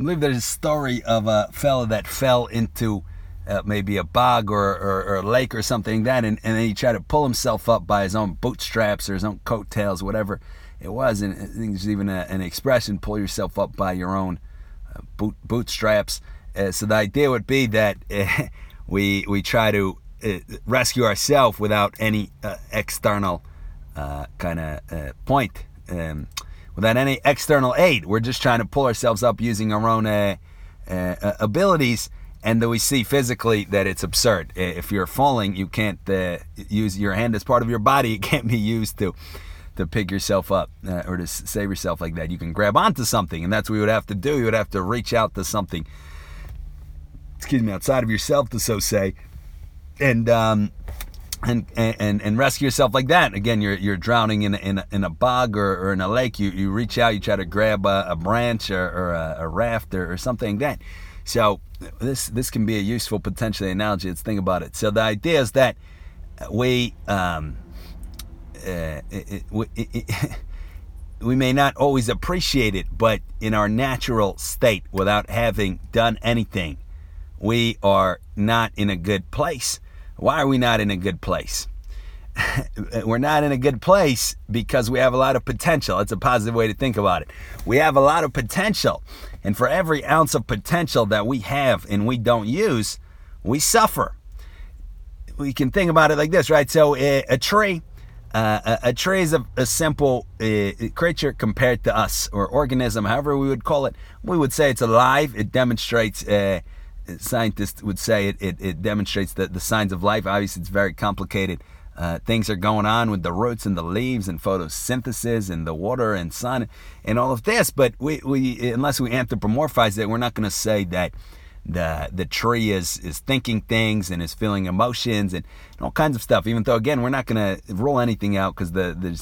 believe there's a story of a fellow that fell into uh, maybe a bog or, or, or, a lake or something like that, and, and then he tried to pull himself up by his own bootstraps or his own coattails, whatever it was. And I think there's even a, an expression: "Pull yourself up by your own uh, boot, bootstraps." Uh, so the idea would be that uh, we we try to uh, rescue ourselves without any uh, external kind of point, um, without any external aid. We're just trying to pull ourselves up using our own abilities and we see physically that it's absurd. If you're falling, you can't uh, use your hand as part of your body. It can't be used to to pick yourself up uh, or to save yourself like that. You can grab onto something, and that's what you would have to do. You would have to reach out to something, excuse me, outside of yourself, to so say, and um, and and and rescue yourself like that. Again, you're you're drowning in in in a bog or, or in a lake. You you reach out, you try to grab a, a branch or, or a, a, raft or, or something like that. So this this can be a useful potentially analogy. Let's think about it. So the idea is that we um, uh, it, it, we may not always appreciate it, but in our natural state, without having done anything, we are not in a good place. Why are we not in a good place? we're not in a good place because we have a lot of potential. It's a positive way to think about it. We have a lot of potential. And for every ounce of potential that we have and we don't use, we suffer. We can think about it like this, right? So a, a tree, uh, a, a, tree is a, a simple uh, creature compared to us, or organism, however we would call it. We would say it's alive. It demonstrates. Uh, scientists would say it, it, it demonstrates the, the signs of life. Obviously, it's very complicated uh, things are going on with the roots and the leaves and photosynthesis and the water and sun and all of this. But we, we unless we anthropomorphize it, we're not going to say that the the tree is is thinking things and is feeling emotions and, and all kinds of stuff. Even though again, we're not going to rule anything out because the the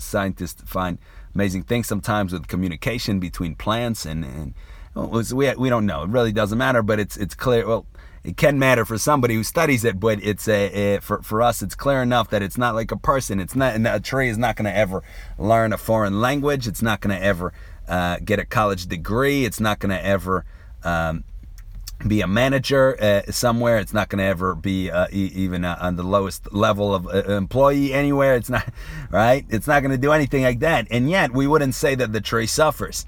scientists find amazing things sometimes with communication between plants and and we we don't know. It really doesn't matter, but it's it's clear. Well, it can matter for somebody who studies it, but it's a, a, for for us it's clear enough that it's not like a person. It's not a tree is not going to ever learn a foreign language. It's not going to ever uh, get a college degree. It's not going to ever um, be a manager uh, somewhere. It's not going to ever be uh, e- even uh, on the lowest level of uh, employee anywhere. It's not right. It's not going to do anything like that. And yet we wouldn't say that the tree suffers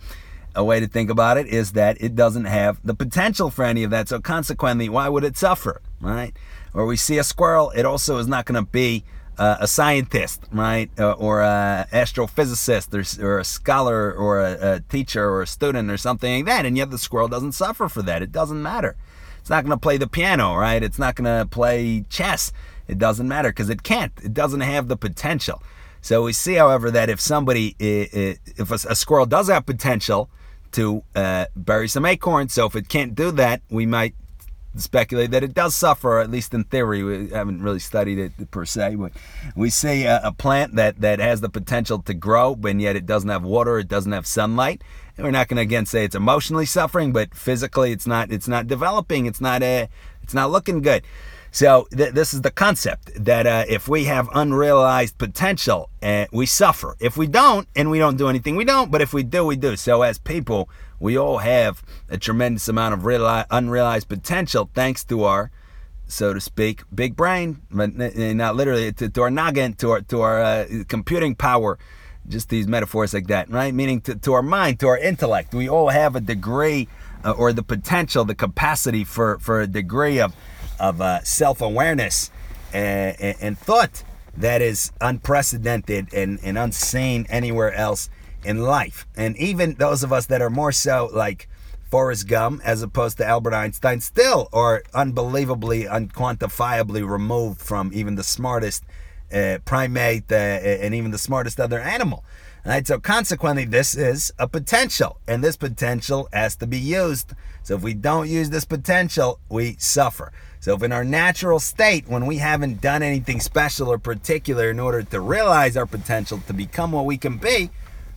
a way to think about it is that it doesn't have the potential for any of that. So consequently, why would it suffer, right? Or we see a squirrel, it also is not going to be uh, a scientist, right? Uh, or a astrophysicist or, or a scholar or a, a, teacher or a student or something like that. And yet the squirrel doesn't suffer for that. It doesn't matter. It's not going to play the piano, right? It's not going to play chess. It doesn't matter because it can't. It doesn't have the potential. So we see, however, that if somebody, if a, a squirrel does have potential, to uh, bury some acorns. So if it can't do that, we might speculate that it does suffer, at least in theory. We haven't really studied it per se, but we see a, a, plant that, that has the potential to grow, but yet it doesn't have water, it doesn't have sunlight. And we're not going to again say it's emotionally suffering, but physically it's not it's not developing, it's not a, uh, it's not looking good. So th- this is the concept that uh, if we have unrealized potential, uh, we suffer. If we don't, and we don't do anything, we don't. But if we do, we do. So as people, we all have a tremendous amount of reali- unrealized potential thanks to our, so to speak, big brain, but not literally to, to our noggin, to our to our uh, computing power. Just these metaphors like that, right? Meaning to, to our mind, to our intellect. We all have a degree uh, or the potential, the capacity for for a degree of of uh, self awareness and, and, and, thought that is unprecedented and, and unseen anywhere else in life. And even those of us that are more so like Forrest Gump as opposed to Albert Einstein still are unbelievably, unquantifiably removed from even the smartest uh, primate uh, and even the smartest other animal. Right? So consequently, this is a potential, and this potential has to be used. So if we don't use this potential, we suffer. So, if in our natural state, when we haven't done anything special or particular in order to realize our potential to become what we can be,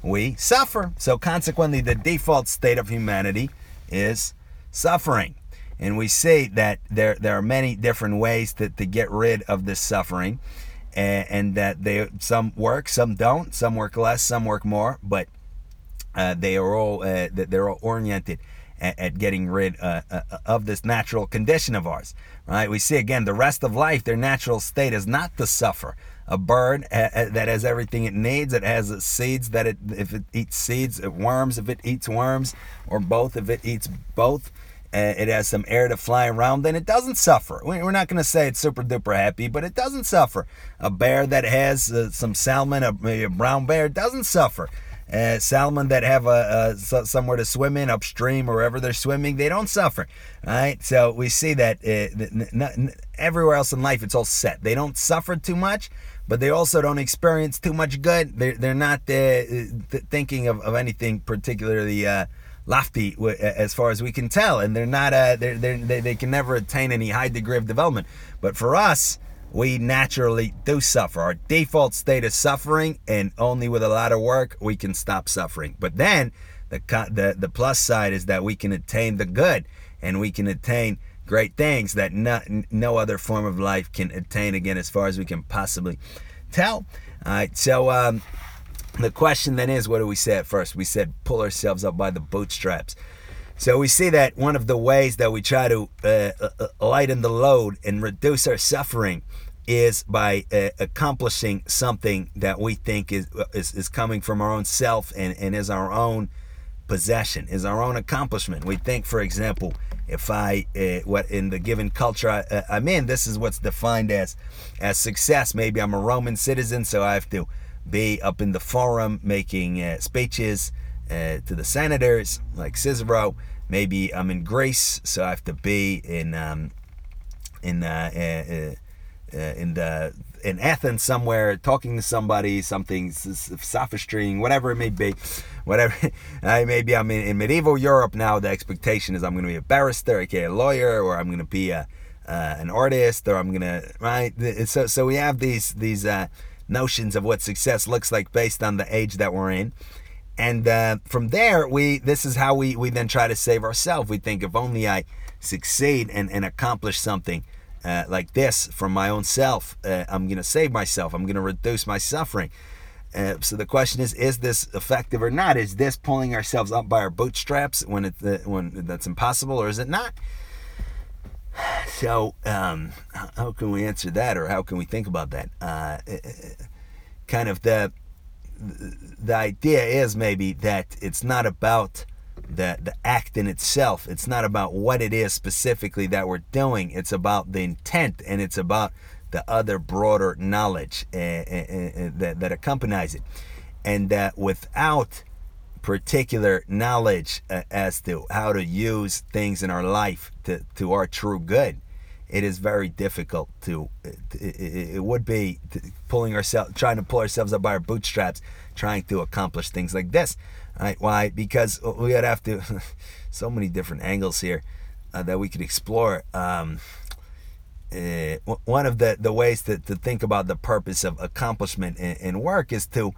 we suffer. So, consequently, the default state of humanity is suffering. And we see that there, there are many different ways to, to get rid of this suffering, and, and that they some work, some don't, some work less, some work more, but uh, they are all uh, they're all oriented at, at getting rid uh, uh, of this natural condition of ours. Right? We see again the rest of life, their natural state is not to suffer. A bird uh, uh that has everything it needs. It has seeds that it if it eats seeds, it worms if it eats worms, or both if it eats both. Uh, it has some air to fly around, then it doesn't suffer. We're not going to say it's super duper happy, but it doesn't suffer. A bear that has uh, some salmon, a, brown bear, doesn't suffer. Uh, salmon that have a, a, somewhere to swim in upstream or wherever they're swimming, they don't suffer. Right, so we see that uh, everywhere else in life it's all set. They don't suffer too much, but they also don't experience too much good. They're they're not uh, th- thinking of, of anything particularly uh, lofty as far as we can tell, and they're not uh, they're, they're, they they can never attain any high degree of development. But for us we naturally do suffer. Our default state is suffering, and only with a lot of work we can stop suffering. But then the the the plus side is that we can attain the good, and we can attain great things that no, no other form of life can attain again, as far as we can possibly tell. All right, so. Um, the question then is what do we say at first? We said pull ourselves up by the bootstraps. So we see that one of the ways that we try to uh, uh, uh lighten the load and reduce our suffering is by uh, accomplishing something that we think is, is, is coming from our own self and, and is our own possession, is our own accomplishment. We think, for example, if I uh, what in the given culture I, am uh, in, this is what's defined as as success. Maybe I'm a Roman citizen, so I have to be up in the forum making uh, speeches uh, to the senators, like Cicero. Maybe I'm in Greece, so I have to be in um, in uh, uh, in the in Athens somewhere talking to somebody, something sophistry, whatever it may be, whatever. Maybe I'm in, in, medieval Europe now. The expectation is I'm going to be a barrister, aka a lawyer, or I'm going to be a uh, an artist, or I'm going to right. So so we have these these uh, notions of what success looks like based on the age that we're in. And uh, from there, we this is how we, we then try to save ourselves. We think if only I succeed and, and accomplish something, uh, like this from my own self, uh, I'm going to save myself. I'm going to reduce my suffering. Uh, so the question is: Is this effective or not? Is this pulling ourselves up by our bootstraps when it uh, when that's impossible, or is it not? So um, how can we answer that, or how can we think about that? Uh, uh, kind of the the idea is maybe that it's not about the the act in itself. It's not about what it is specifically that we're doing. It's about the intent and it's about the other broader knowledge uh, uh, uh, that that accompanies it. And that without particular knowledge uh, as to how to use things in our life to, to our true good, it is very difficult to. It, would be pulling ourselves, trying to pull ourselves up by our bootstraps, trying to accomplish things like this. Right? Why? Because we would have to, so many different angles here uh, that we could explore. Um, uh, one of the, the ways to, to think about the purpose of accomplishment in, in work is to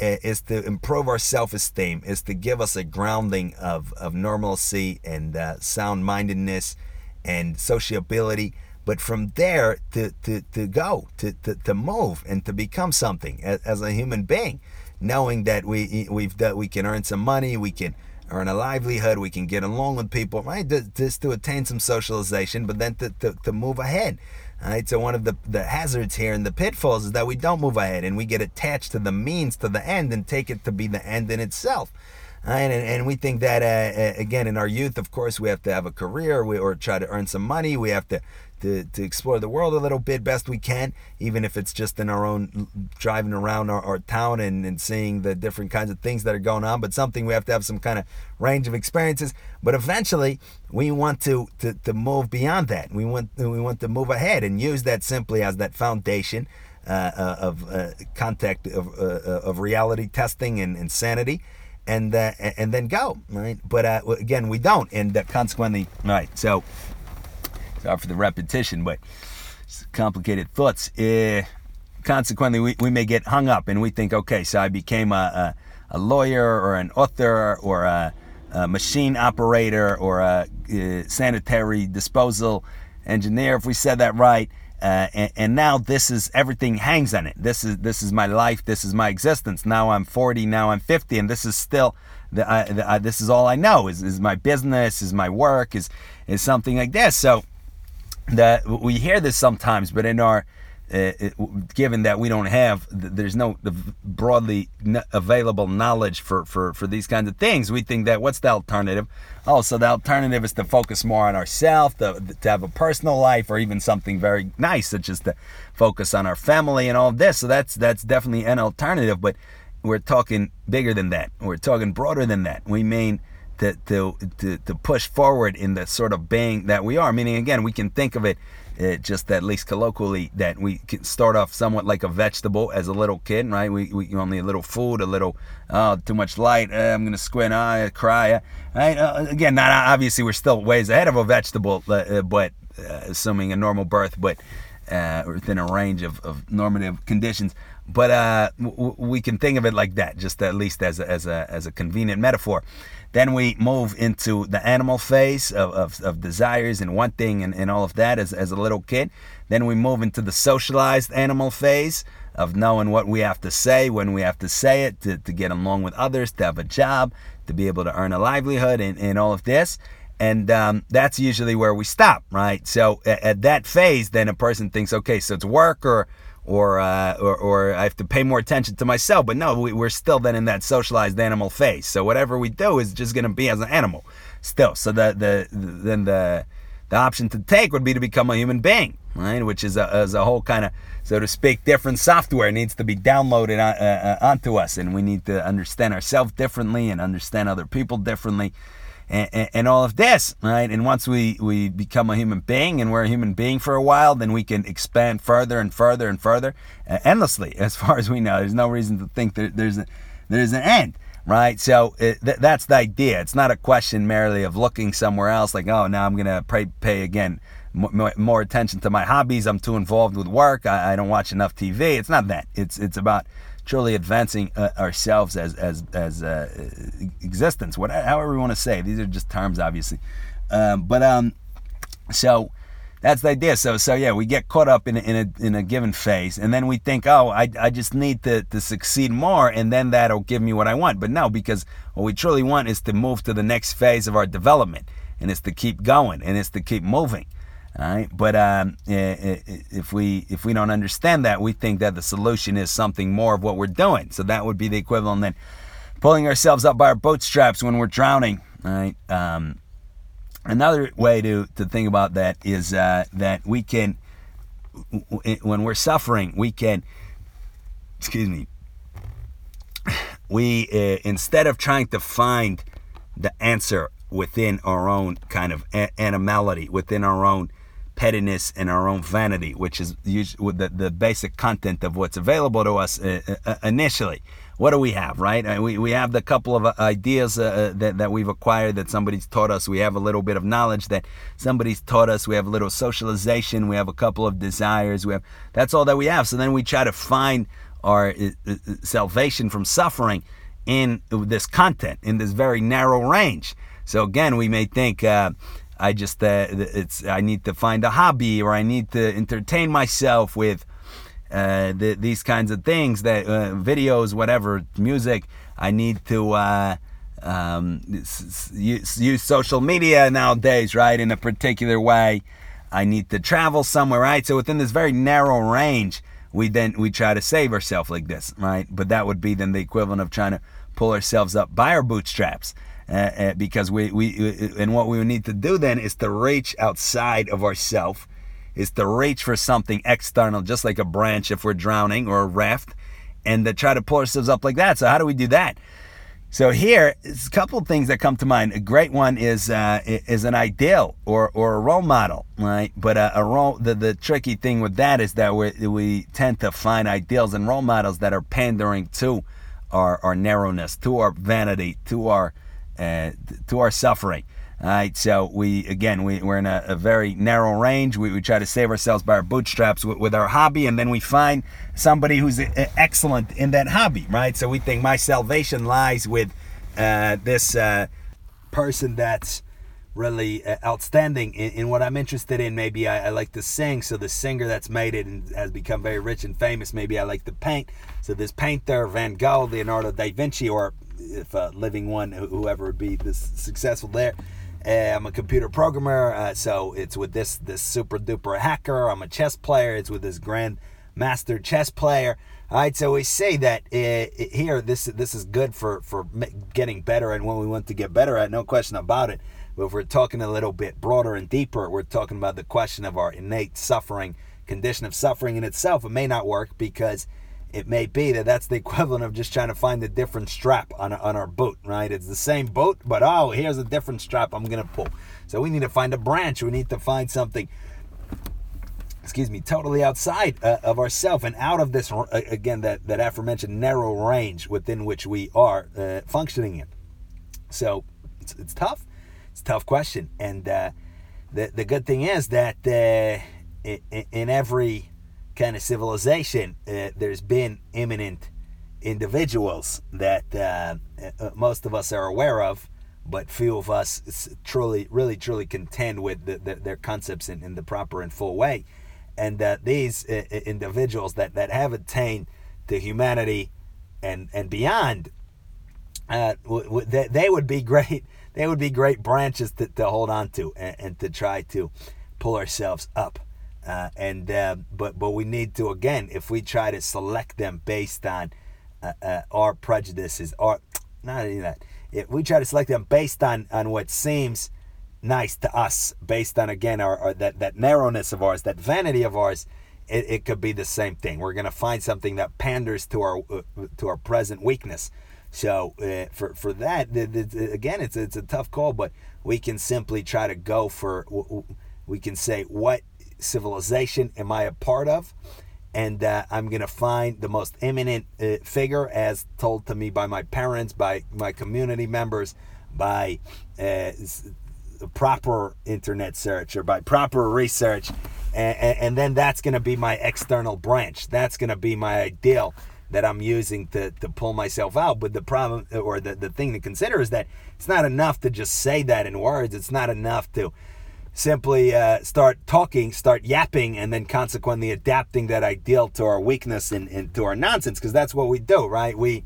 uh, is to improve our self-esteem is to give us a grounding of, of normalcy and uh, sound-mindedness and sociability but from there to, to, to go to, to, to move and to become something as, as a human being knowing that we we've that we can earn some money, we can earn a livelihood, we can get along with people, right? Just to attain some socialization, but then to, to, to move ahead. Right? So one of the, the hazards here and the pitfalls is that we don't move ahead and we get attached to the means to the end and take it to be the end in itself. And, and we think that, uh, again, in our youth, of course, we have to have a career we, or try to earn some money. We have to to, to explore the world a little bit best we can, even if it's just in our own driving around our, our town and, and seeing the different kinds of things that are going on. But something we have to have some kind of range of experiences. But eventually, we want to, to, to move beyond that. We want we want to move ahead and use that simply as that foundation uh, uh of uh, contact of, uh, uh, of reality testing and, and sanity and uh, and then go right but uh, again we don't and uh, consequently right so Sorry for the repetition, but complicated thoughts. Uh, consequently, we, we may get hung up and we think, okay, so I became a, a, a lawyer or an author or a, a machine operator or a, uh, sanitary disposal engineer, if we said that right. Uh, and, and, now this is everything hangs on it. This is this is my life. This is my existence. Now I'm 40. Now I'm 50, and this is still the, I, the, I, this is all I know is, is my business, is my work, is is something like this. So that we hear this sometimes, but in our uh, given that we don't have, there's no broadly available knowledge for, for, for these kinds of things. We think that what's the alternative? Oh, so the alternative is to focus more on ourselves, to, to have a personal life, or even something very nice, such as to focus on our family and all this. So that's that's definitely an alternative. But we're talking bigger than that. We're talking broader than that. We mean to to to, to push forward in the sort of being that we are. Meaning, again, we can think of it it just at least colloquially that we can start off somewhat like a vegetable as a little kid, right? We, we only a little food, a little oh too much light. Uh, I'm gonna squint, I uh, cry. Uh, right? Uh, again, not obviously we're still ways ahead of a vegetable, but assuming a normal birth, but within a range of, of normative conditions. But w- we can think of it like that, just at least as a, as a as a convenient metaphor. Then we move into the animal phase of, of, of desires and wanting and, and all of that as, as a little kid. Then we move into the socialized animal phase of knowing what we have to say, when we have to say it, to, to get along with others, to have a job, to be able to earn a livelihood, and, and all of this. And um, that's usually where we stop, right? So at, at that phase, then a person thinks, okay, so it's work or or, uh, or, or I have to pay more attention to myself. But no, we, are still then in that socialized animal phase. So whatever we do is just going to be as an animal still. So the, the, the then the the option to take would be to become a human being, right? Which is a, is a whole kind of, so to speak, different software needs to be downloaded on, uh, uh, onto us, and we need to understand ourselves differently and understand other people differently and, and, all of this, right? And once we, we become a human being and we're a human being for a while, then we can expand further and further and further, uh, endlessly, as far as we know. There's no reason to think that there's a, there's an end, right? So it, th- that's the idea. It's not a question merely of looking somewhere else, like, oh, now I'm gonna pay, pay again more, more attention to my hobbies. I'm too involved with work. I, I don't watch enough TV. It's not that. It's it's about truly advancing uh, ourselves as as as uh, existence, whatever, however we want to say. These are just terms, obviously. Um, but um, so that's the idea. So so yeah, we get caught up in a, in a in a given phase, and then we think, oh, I, I just need to to succeed more, and then that'll give me what I want. But no, because what we truly want is to move to the next phase of our development, and it's to keep going, and it's to keep moving. Right, but um, if we if we don't understand that, we think that the solution is something more of what we're doing. So that would be the equivalent then pulling ourselves up by our bootstraps when we're drowning. Right. Um, another way to to think about that is uh, that we can when we're suffering, we can excuse me. We uh, instead of trying to find the answer within our own kind of animality, within our own pettiness and our own vanity, which is the, the basic content of what's available to us uh, uh, uh initially. What do we have, right? Uh, we, we have the couple of uh, ideas uh, that, that we've acquired that somebody's taught us. We have a little bit of knowledge that somebody's taught us. We have a little socialization. We have a couple of desires. We have that's all that we have. So then we try to find our salvation from suffering in this content, in this very narrow range. So again, we may think, uh, I just uh, it's I need to find a hobby or I need to entertain myself with uh, the, these kinds of things that uh, videos, whatever, music. I need to uh, um, use, use social media nowadays, right, in a particular way. I need to travel somewhere, right? So within this very narrow range, we then we try to save ourselves like this, right? But that would be then the equivalent of trying to pull ourselves up by our bootstraps. Uh, uh, because we, we uh, and what we need to do then is to reach outside of ourself is to reach for something external just like a branch if we're drowning or a raft and to try to pull ourselves up like that. So how do we do that? So here is a couple things that come to mind. A great one is uh, is an ideal or, or a role model right? But a, a role the, the tricky thing with that is that we, we tend to find ideals and role models that are pandering to our, our narrowness to our vanity to our uh, to our suffering. All right, so we again we, we're in a, a very narrow range. We, we try to save ourselves by our bootstraps with, with our hobby, and then we find somebody who's uh, excellent in that hobby, right? So we think my salvation lies with uh, this uh, person that's really uh, outstanding in, in, what I'm interested in. Maybe I, I, like to sing, so the singer that's made it and has become very rich and famous. Maybe I like to paint, so this painter, Van Gogh, Leonardo da Vinci, or if a living one, whoever would be this successful there. Uh, I'm a computer programmer, uh, so it's with this this super duper hacker. I'm a chess player. It's with this grand master chess player. All right, so we say that uh, here this this is good for for getting better and when we want to get better at, no question about it. But if we're talking a little bit broader and deeper, we're talking about the question of our innate suffering, condition of suffering in itself. It may not work because it may be that that's the equivalent of just trying to find a different strap on, on our boat, right? It's the same boat, but oh, here's a different strap I'm going to pull. So we need to find a branch. We need to find something, excuse me, totally outside uh, of ourself and out of this, uh, again, that, that aforementioned narrow range within which we are uh, functioning in. So it's, it's tough. It's a tough question. And uh, the, the good thing is that uh, in, in every kind of civilization, uh, there's been eminent individuals that uh, uh, most of us are aware of, but few of us truly, really, truly contend with the, the, their concepts in, in, the proper and full way. And that these uh, uh, individuals that, that have attained to humanity and, and beyond, uh, w- w- they, they would be great. They would be great branches to, to hold on to and, and to try to pull ourselves up. Uh, and uh, but but we need to again if we try to select them based on uh, uh our prejudices or not even that if we try to select them based on on what seems nice to us based on again our, our that that narrowness of ours that vanity of ours it, it could be the same thing. We're to find something that panders to our uh, to our present weakness. So uh, for for that again it's it's a tough call but we can simply try to go for we can say what civilization am I a part of? And uh, I'm going to find the most eminent uh, figure, as told to me by my parents, by my community members, by uh, proper internet search or by proper research. And, and then that's going to be my external branch. That's going to be my ideal that I'm using to, to pull myself out. But the problem or the, the thing to consider is that it's not enough to just say that in words. It's not enough to simply uh, start talking, start yapping, and then consequently adapting that ideal to our weakness and, and to our nonsense, because that's what we do, right? We,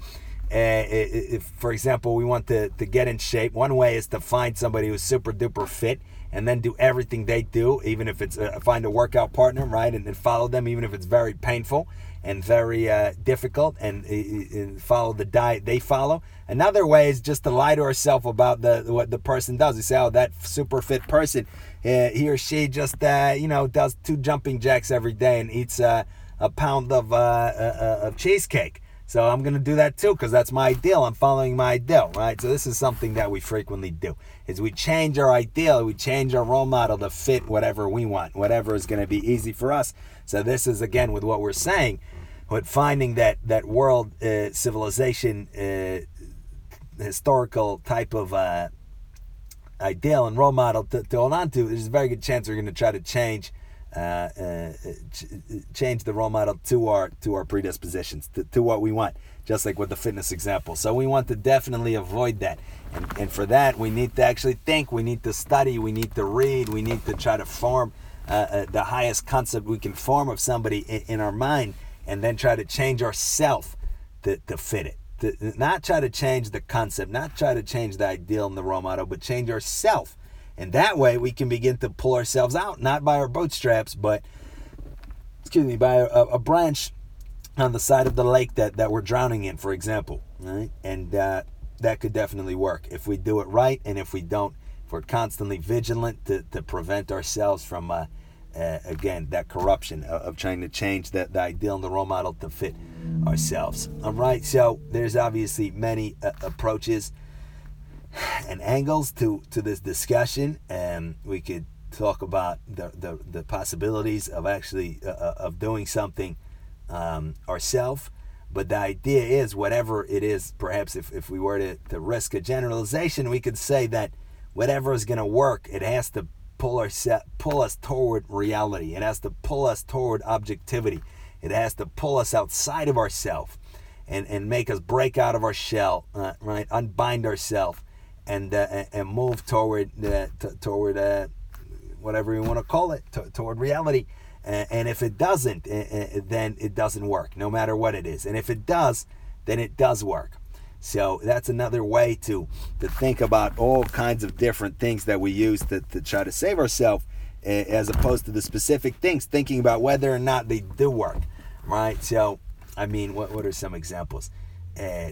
uh, if, for example, we want to, to get in shape, one way is to find somebody who's super duper fit and then do everything they do, even if it's uh, find a workout partner, right? And then follow them, even if it's very painful and very uh, difficult, and, and, follow the diet they follow. Another way is just to lie to ourselves about the what the person does. We say, "Oh, that super fit person, he or she just uh, you know does two jumping jacks every day and eats uh, a pound of uh, uh, of cheesecake." So I'm to do that too because that's my ideal. I'm following my ideal, right? So this is something that we frequently do. Is we change our ideal, we change our role model to fit whatever we want, whatever is to be easy for us. So this is again with what we're saying, with finding that that world uh, civilization uh, historical type of uh, ideal and role model to, to hold on to. There's a very good chance we're going to try to change uh, uh, ch- change the role model to our to our predispositions to, to what we want just like with the fitness example so we want to definitely avoid that and, and for that we need to actually think we need to study we need to read we need to try to form uh, uh, the highest concept we can form of somebody in, in our mind and then try to change ourself to, to fit it to not try to change the concept not try to change the ideal and the role model but change ourself and that way we can begin to pull ourselves out, not by our bootstraps, but, excuse me, by a, a branch on the side of the lake that, that we're drowning in, for example. Right? And uh, that could definitely work if we do it right and if we don't, if we're constantly vigilant to, to prevent ourselves from, uh, uh, again, that corruption of, of, trying to change the, the ideal and the role model to fit ourselves. All right, so there's obviously many uh, approaches and angles to to this discussion, and we could talk about the the, the possibilities of actually uh, uh of doing something um, ourselves. But the idea is, whatever it is, perhaps if, if we were to, to risk a generalization, we could say that whatever is going to work, it has to pull our pull us toward reality. It has to pull us toward objectivity. It has to pull us outside of ourselves and, and make us break out of our shell, uh, right? Unbind ourselves and uh, and move toward uh, t- toward uh, whatever you want to call it t- toward reality and if it doesn't then it doesn't work no matter what it is and if it does then it does work So that's another way to to think about all kinds of different things that we use to, to try to save ourselves, as opposed to the specific things, thinking about whether or not they do work, right? So, I mean, what what are some examples? Uh,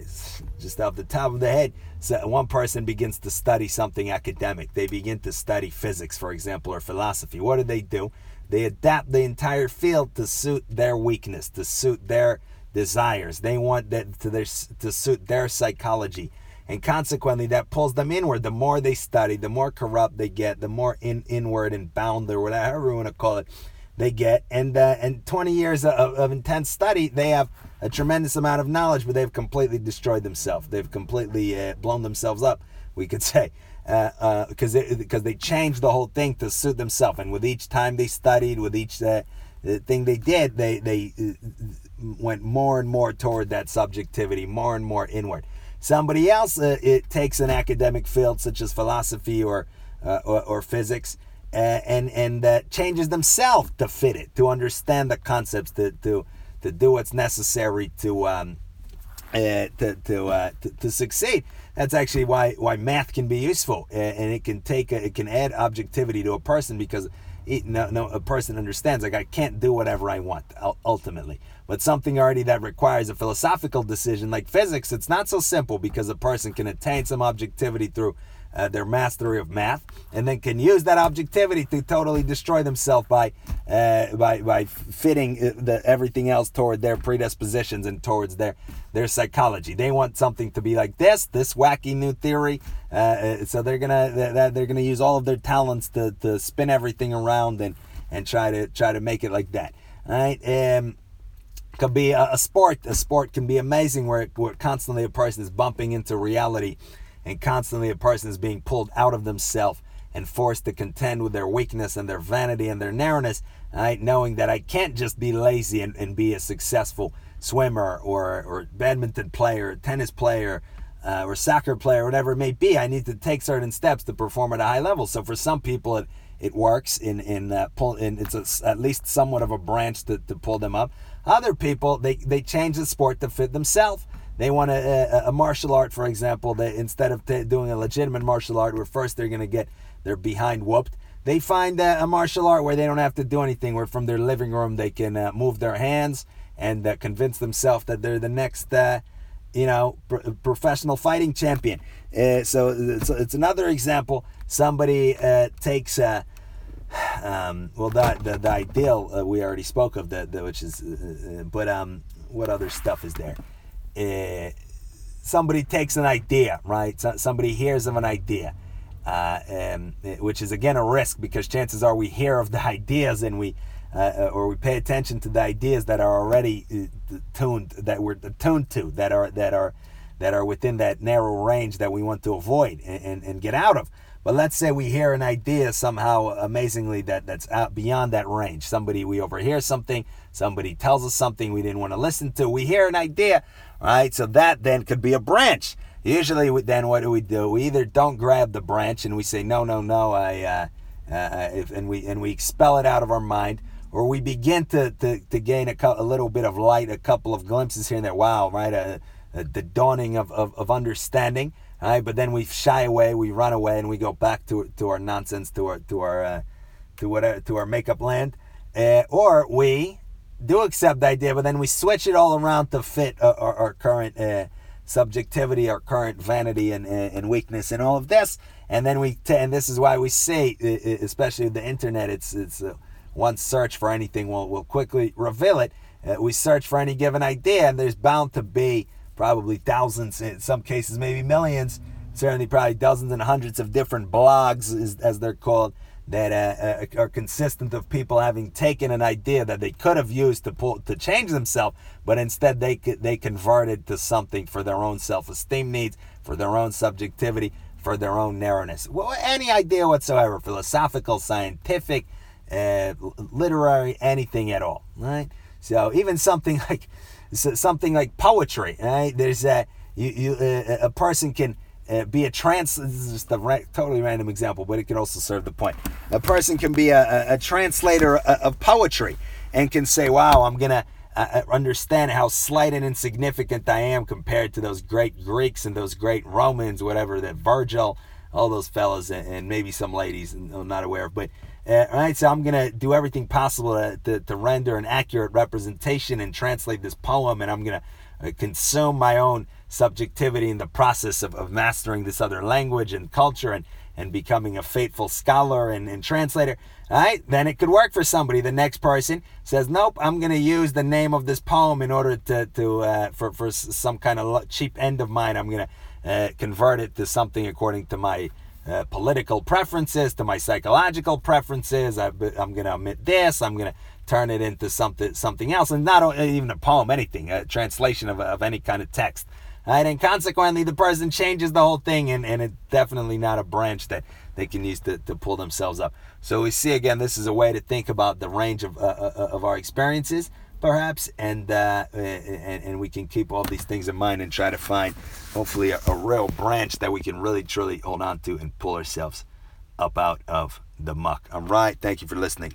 just off the top of the head, so one person begins to study something academic. They begin to study physics, for example, or philosophy. What do they do? They adapt the entire field to suit their weakness, to suit their desires. They want that to their to suit their psychology. And consequently, that pulls them inward. The more they study, the more corrupt they get, the more in, inward and bound, or whatever you want to call it, they get. And uh, and 20 years of, of intense study, they have a tremendous amount of knowledge, but they've completely destroyed themselves. They've completely uh, blown themselves up, we could say, because uh, uh, because they, they changed the whole thing to suit themselves. And with each time they studied, with each uh, thing they did, they they uh, went more and more toward that subjectivity, more and more inward. Somebody else, uh, it takes an academic field such as philosophy or uh, or, or, physics, and and changes themselves to fit it, to understand the concepts, to to to do what's necessary to um, uh, to to, uh, to, to succeed. That's actually why why math can be useful, and it can take a, it can add objectivity to a person because no, no, a person understands like I can't do whatever I want ultimately. But something already that requires a philosophical decision like physics, it's not so simple because a person can attain some objectivity through uh, their mastery of math, and then can use that objectivity to totally destroy themselves by uh, by by fitting uh, the, everything else toward their predispositions and towards their their psychology. They want something to be like this, this wacky new theory. Uh, uh so they're gonna they're, they're gonna use all of their talents to, to spin everything around and and try to try to make it like that. All right. Um, could be a, a, sport. A sport can be amazing where, where constantly a person is bumping into reality and constantly a person is being pulled out of themselves and forced to contend with their weakness and their vanity and their narrowness, right? knowing that I can't just be lazy and, and be a successful swimmer or, or badminton player, tennis player, uh, or soccer player, whatever it may be. I need to take certain steps to perform at a high level. So for some people, it, it works in in uh, pull in it's a, at least somewhat of a branch to, to pull them up. Other people they they change the sport to fit themselves. They want a, a, a martial art, for example, that instead of t- doing a legitimate martial art where first they're going to get their behind whooped, they find uh, a martial art where they don't have to do anything, where from their living room they can uh, move their hands and uh, convince themselves that they're the next, uh, you know, professional fighting champion. Uh, so it's, it's, another example. Somebody uh, takes. Um, well, the, the, the ideal we already spoke of, the, the which is, but um, what other stuff is there? uh, somebody takes an idea, right? So, somebody hears of an idea, uh, um, which is again a risk because chances are we hear of the ideas and we uh, uh or we pay attention to the ideas that are already uh, tuned that we're tuned to that are that are that are within that narrow range that we want to avoid and, and, and get out of. But let's say we hear an idea somehow amazingly that that's out beyond that range. Somebody we overhear something, somebody tells us something we didn't want to listen to. We hear an idea, right? So that then could be a branch. Usually, then what do we do? We either don't grab the branch and we say no, no, no, I, uh, uh, if, and we and we expel it out of our mind, or we begin to to, to gain a, a little bit of light, a couple of glimpses here and there. Wow, right? Uh, uh the dawning of, of, of understanding all right, but then we shy away, we run away, and we go back to to our nonsense, to our to our uh, to whatever to our makeup land, uh, or we do accept the idea, but then we switch it all around to fit our, our, our current uh, subjectivity, our current vanity and, and weakness, and all of this, and then we t- and this is why we say, especially with the internet, it's it's uh, one search for anything will will quickly reveal it. Uh, we search for any given idea, and there's bound to be probably thousands, in some cases maybe millions, certainly probably dozens and hundreds of different blogs, as they're called, that uh, uh, are consistent of people having taken an idea that they could have used to pull to change themselves, but instead they they converted to something for their own self-esteem needs, for their own subjectivity, for their own narrowness. Well, any idea whatsoever, philosophical, scientific, uh, literary, anything at all, right? So even something like something like poetry. Right? There's a you, you uh, a person can uh, be a trans. This is just a ra- totally random example, but it can also serve the point. A person can be a, a, a translator of poetry and can say, "Wow, I'm gonna." Understand how slight and insignificant I am compared to those great Greeks and those great Romans, whatever that Virgil, all those fellas, and, and maybe some ladies I'm not aware of. But uh, all right, so I'm gonna do everything possible to, to, to, render an accurate representation and translate this poem, and I'm gonna uh, consume my own subjectivity in the process of, of mastering this other language and culture and and becoming a faithful scholar and, and translator, all right, then it could work for somebody. The next person says, nope, I'm going to use the name of this poem in order to, to uh, for, for some kind of cheap end of mine. I'm going to uh, convert it to something according to my uh, political preferences, to my psychological preferences. I, am going to omit this. I'm going to turn it into something something else, and not even a poem, anything, a translation of, of any kind of text. Right? And consequently, the person changes the whole thing, and, and it's definitely not a branch that they can use to, to pull themselves up. So we see again, this is a way to think about the range of, uh, uh, uh of our experiences, perhaps, and, uh, and, and we can keep all these things in mind and try to find, hopefully, a, a real branch that we can really, truly hold on to and pull ourselves up out of the muck. All right. Thank you for listening.